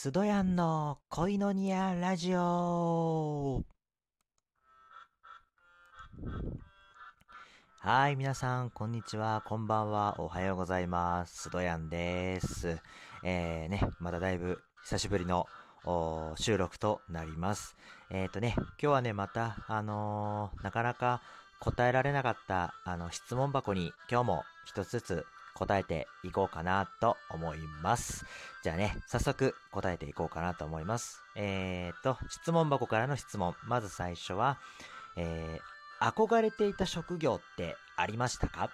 スドヤンの恋のニアラジオはい、皆さん、こんにちは、こんばんは、おはようございます。スドヤンです。えーね、まただいぶ久しぶりのお収録となります。えっ、ー、とね、今日はね、また、あのーなかなか答えられなかった、あの、質問箱に今日も一つずつ答えていこうかなと思います。じゃあね、早速答えていこうかなと思います。えーと、質問箱からの質問。まず最初は、えー、憧れていた職業ってありましたか？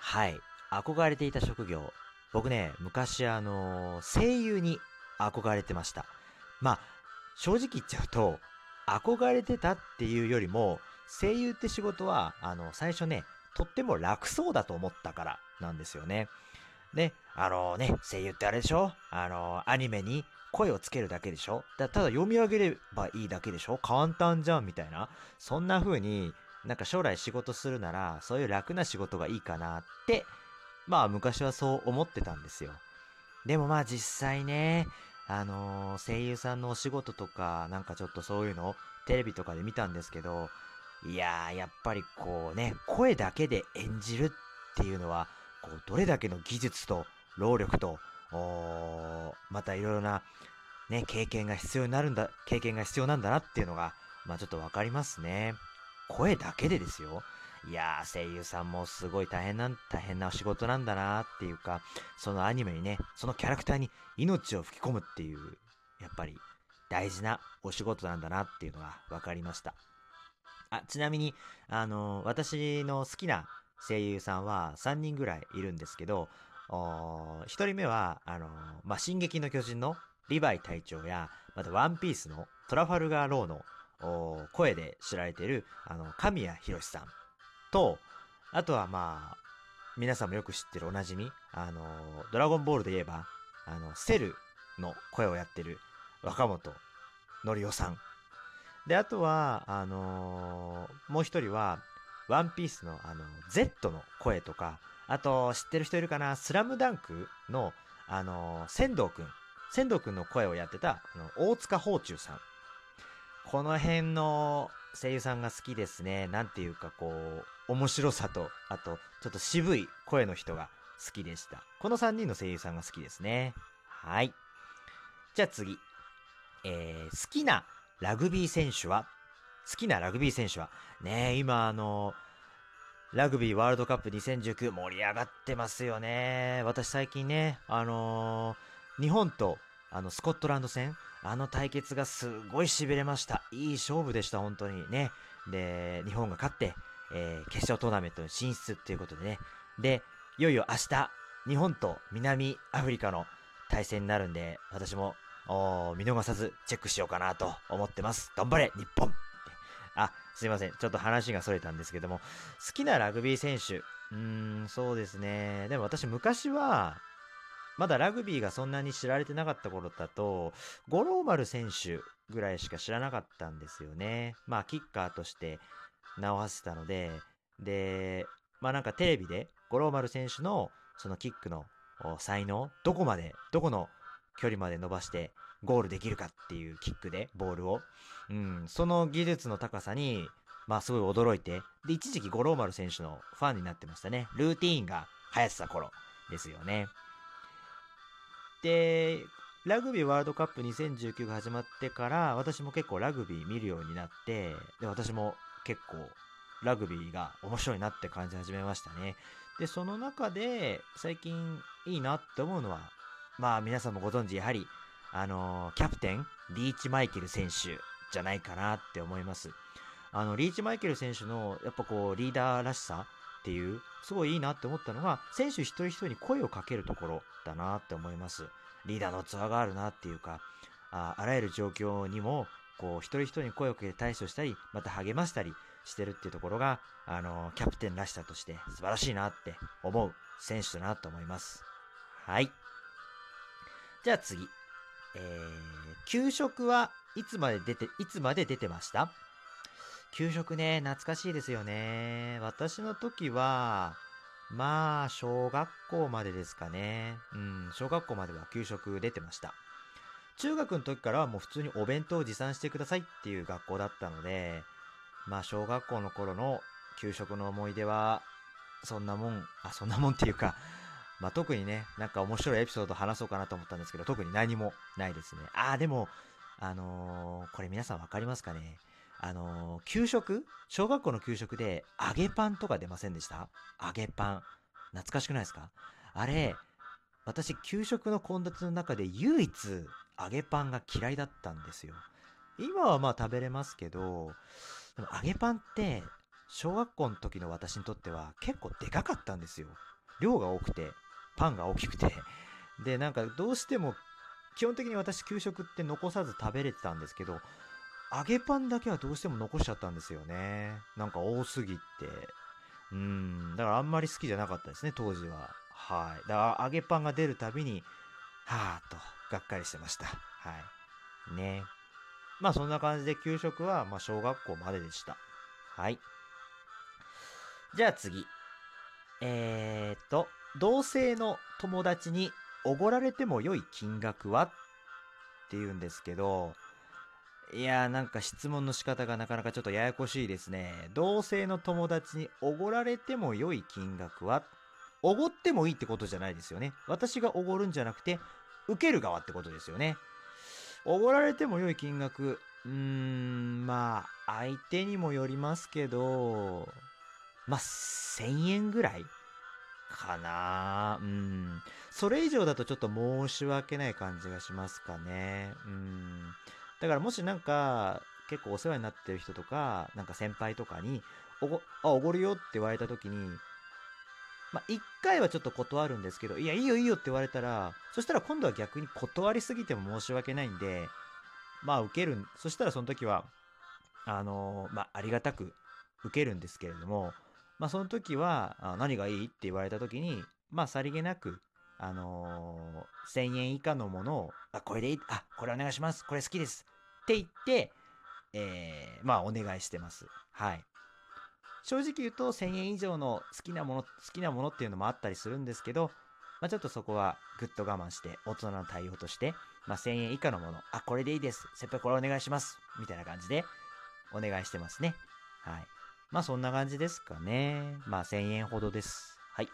はい。憧れていた職業。僕ね、昔あのー声優に憧れてました。まあ、正直言っちゃうと、憧れてたっていうよりも、声優って仕事は、あの、最初ね、とっても楽そうだと思ったからなんですよね。ね、あのね、声優ってあれでしょ？あのアニメに声をつけるだけでしょ？だただ読み上げればいいだけでしょ？簡単じゃんみたいな。そんな風になんか将来仕事するなら、そういう楽な仕事がいいかなって、まあ昔はそう思ってたんですよ。でもまあ実際ね、あの声優さんのお仕事とか、なんかちょっとそういうのをテレビとかで見たんですけど、いやー、やっぱりこうね、声だけで演じるっていうのは、こう、どれだけの技術と労力と、おまたいろいろな、ね、経験が必要になるんだ、経験が必要なんだなっていうのが、まあちょっとわかりますね。声だけでですよ。いやー、声優さんもすごい大変な、大変なお仕事なんだなっていうか、そのアニメにね、そのキャラクターに命を吹き込むっていう、やっぱり大事なお仕事なんだなっていうのが分かりました。あ、ちなみに、あの私の好きな声優さんは3人ぐらいいるんですけど、1人目は、あのまあ、進撃の巨人のリヴァイ隊長や、またワンピースのトラファルガー・ローの声で知られている、あの、神谷浩史さんと、あとはまあ、皆さんもよく知ってるおなじみ、あのドラゴンボールで言えば、あの、セルの声をやってる若本のりおさん。で、あとは、あのーもう一人は、ワンピースの、あの、Z の声とか、あと、知ってる人いるかな？スラムダンクの、あのー仙道くん。仙道くんの声をやってた、あの、大塚宝中さん。この辺の声優さんが好きですね。なんていうか、こう、面白さと、あと、ちょっと渋い声の人が好きでした。この3人の声優さんが好きですね。はい。じゃあ次。えー、好きなラグビー選手は好きなラグビー選手はねえ、今あの、ラグビーワールドカップ2019盛り上がってますよね。私最近ね、あのー日本とあのスコットランド戦、あの対決がすごい痺れました。いい勝負でした、本当にね。で、日本が勝って、えー決勝トーナメントに進出っていうことでね。で、いよいよ明日、日本と南アフリカの対戦になるんで、私も見逃さずチェックしようかなと思ってます。頑張れ日本あ、すいません。ちょっと話がそれたんですけども、好きなラグビー選手。うーん、そうですね。でも私昔は、まだラグビーがそんなに知られてなかった頃だと、五郎丸選手ぐらいしか知らなかったんですよね。まあ、キッカーとして名を馳せたので、で、まあなんかテレビで五郎丸選手のそのキックの才能、どこまで、どこの距離まで伸ばしてゴールできるかっていうキックでボールを、うん、その技術の高さに、まあすごい驚いて、で、一時期五郎丸選手のファンになってましたね。ルーティーンが流行ってた頃ですよね。で、ラグビーワールドカップ2019が始まってから、私も結構ラグビー見るようになって、で、私も結構ラグビーが面白いなって感じ始めましたね。で、その中で最近いいなって思うのは、まあ皆さんもご存知、やはり、あのーキャプテン、リーチマイケル選手じゃないかなって思います。あの、リーチマイケル選手の、やっぱこう、リーダーらしさっていう、すごいいいなって思ったのが、選手一人一人に声をかけるところだなって思います。リーダーの器があるなっていうか、ああらゆる状況にも、こう、一人一人に声をかけて対処したり、また励ましたりしてるっていうところが、あの、キャプテンらしさとして素晴らしいなって思う選手だなと思います。はい。じゃあ次。えー、給食はいつまで出て、いつまで出てました？給食ね、懐かしいですよね。私の時は、まあ、小学校までですかね。うん、小学校までは給食出てました。中学の時からはもう普通にお弁当を持参してくださいっていう学校だったので、まあ小学校の頃の給食の思い出は、そんなもん、あ、そんなもんっていうか、まあ特にね、なんか面白いエピソード話そうかなと思ったんですけど、特に何もないですね。あー、でも、あのーこれ皆さんわかりますかねあのー給食？小学校の給食で揚げパンとか出ませんでした？揚げパン。懐かしくないですか？あれ、私、給食の献立の中で唯一揚げパンが嫌いだったんですよ。今はまあ食べれますけど、でも揚げパンって、小学校の時の私にとっては結構でかかったんですよ。量が多くて、パンが大きくて。で、なんかどうしても、基本的に私給食って残さず食べれてたんですけど、揚げパンだけはどうしても残しちゃったんですよね。なんか多すぎて。うん、だからあんまり好きじゃなかったですね、当時は。はい。だから揚げパンが出るたびに、はぁと、がっかりしてました。はい。ね。まあそんな感じで給食は、まあ小学校まででした。はい。じゃあ次。えー、っと、同性の友達におごられても良い金額は？って言うんですけど、いやーなんか質問の仕方がなかなかちょっとややこしいですね。同性の友達におごられても良い金額は？おごってもいいってことじゃないですよね。私がおごるんじゃなくて、受ける側ってことですよね。おごられても良い金額。うーん、まあ、相手にもよりますけど、まあ、1000円ぐらい？かなうん。それ以上だとちょっと申し訳ない感じがしますかね。うん。だからもしなんか、結構お世話になってる人とか、なんか先輩とかに、おご、あ、おごるよって言われた時に、まあ、一回はちょっと断るんですけど、いや、いいよいいよって言われたら、そしたら今度は逆に断りすぎても申し訳ないんで、まあ、受ける、そしたらその時は、あのーまあ、ありがたく受けるんですけれども、まあ、その時は、何がいいって言われた時に、まあ、さりげなく、あのー1000円以下のものを、あ、これでいい、あ、これお願いします、これ好きですって言って、えーまあ、お願いしてます。はい。正直言うと1000円以上の好きなもの、好きなものっていうのもあったりするんですけど、まあ、ちょっとそこはぐっと我慢して、大人の対応として、まあ、1000円以下のもの、あ、これでいいです。先輩これお願いします。みたいな感じで、お願いしてますね。はい。まあ、そんな感じですかね。まあ、1000円ほどです。はい。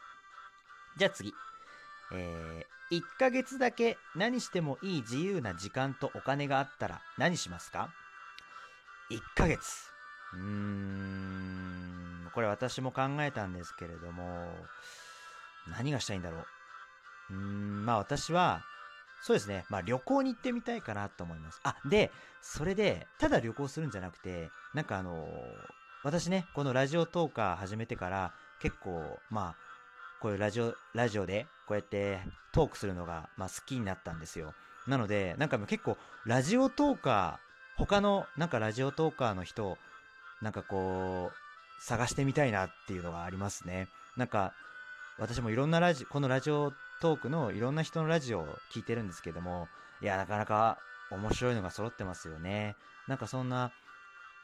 じゃあ次。えー、1ヶ月だけ何してもいい自由な時間とお金があったら何しますか ?1 ヶ月。うーん、これ私も考えたんですけれども、何がしたいんだろう？うーん、まあ私は、そうですね。まあ旅行に行ってみたいかなと思います。あ、で、それで、ただ旅行するんじゃなくて、なんかあの私ね、このラジオトーカー始めてから、結構、まあ、こういうラジオ、ラジオで、こうやってトークするのが、まあ好きになったんですよ。なので、なんか結構、ラジオトーカー、他の、なんかラジオトーカーの人、なんかこう、探してみたいなっていうのがありますね。なんか、私もいろんなラジ、このラジオトークのいろんな人のラジオを聞いてるんですけども、いや、なかなか面白いのが揃ってますよね。なんかそんな、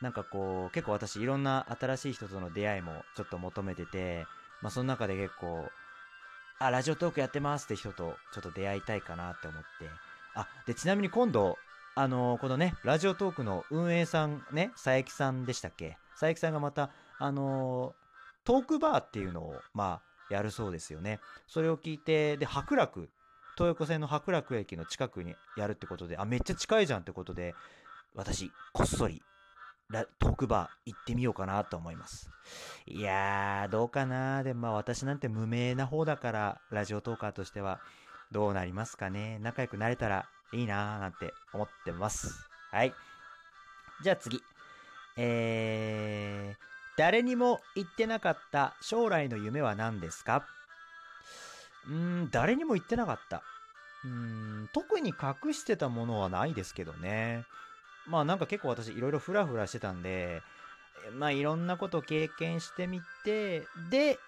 なんかこう、結構私いろんな新しい人との出会いもちょっと求めてて、まあその中で結構、あ、ラジオトークやってますって人とちょっと出会いたいかなって思って。あ、で、ちなみに今度、あのこのね、ラジオトークの運営さんね、佐伯さんでしたっけ？佐伯さんがまた、あのトークバーっていうのを、まあ、やるそうですよね。それを聞いて、で、白楽、東横線の白楽駅の近くにやるってことで、あ、めっちゃ近いじゃんってことで、私、こっそり、トークバー行ってみようかなと思います。いやー、どうかなでもまあ私なんて無名な方だから、ラジオトーカーとしては、どうなりますかね仲良くなれたらいいなーなんて思ってます。はい。じゃあ次。えー、誰にも言ってなかった将来の夢は何ですか？うーん、誰にも言ってなかった。うーん、特に隠してたものはないですけどね。まあなんか結構私いろいろフラフラしてたんで、まあいろんなこと経験してみて、で、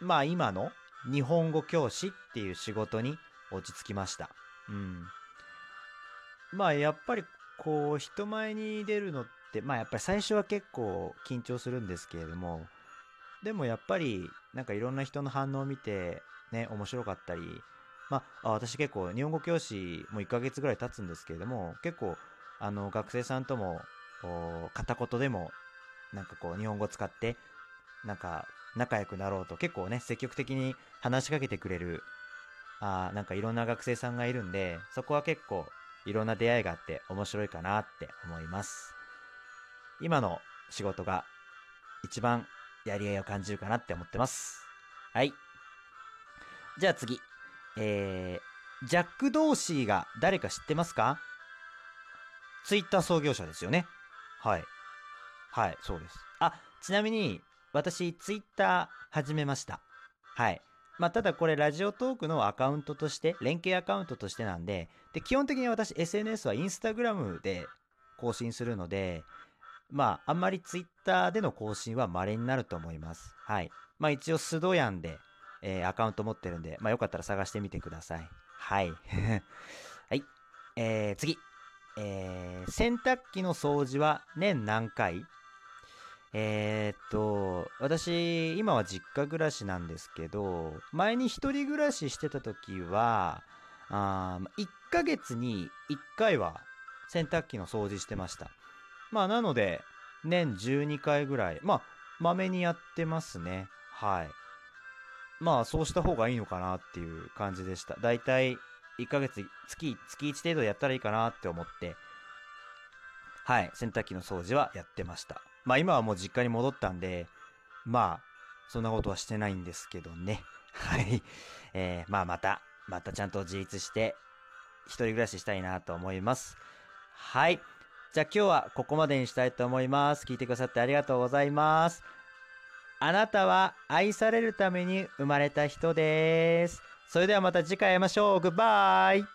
まあ今の日本語教師っていう仕事に落ち着きました。うん。まあやっぱりこう人前に出るのって、まあやっぱり最初は結構緊張するんですけれども、でもやっぱりなんかいろんな人の反応を見てね、面白かったり、まあ、私結構日本語教師も1ヶ月ぐらい経つんですけれども、結構、あの、学生さんとも、片言でも、なんかこう、日本語使って、なんか、仲良くなろうと、結構ね、積極的に話しかけてくれる、あなんかいろんな学生さんがいるんで、そこは結構、いろんな出会いがあって面白いかなって思います。今の仕事が一番やりがいを感じるかなって思ってます。はい。じゃあ次。えー、ジャック・ドーシーが誰か知ってますか？ツイッター創業者ですよね。はい。はい、そうです。あ、ちなみに、私、ツイッター始めました。はい。まあ、ただこれ、ラジオトークのアカウントとして、連携アカウントとしてなんで、で、基本的に私、SNS はインスタグラムで更新するので、まあ、あんまりツイッターでの更新は稀になると思います。はい。まあ、一応、スドヤンで、えー、アカウント持ってるんで、まあ、よかったら探してみてください。はい。はい。えー、次。えー、洗濯機の掃除は年何回？えー、っと、私、今は実家暮らしなんですけど、前に一人暮らししてた時は、あ1ヶ月に1回は洗濯機の掃除してました。まあ、なので、年12回ぐらい、まあ、まめにやってますね。はい。まあ、そうした方がいいのかなっていう感じでした。だいたい1ヶ月、月、月1程度やったらいいかなって思って、はい、洗濯機の掃除はやってました。まあ今はもう実家に戻ったんで、まあ、そんなことはしてないんですけどね。はい。えー、まあまた、またちゃんと自立して、一人暮らししたいなと思います。はい。じゃあ今日はここまでにしたいと思います。聞いてくださってありがとうございます。あなたは愛されるために生まれた人です。それではまた次回会いましょう。グッバイ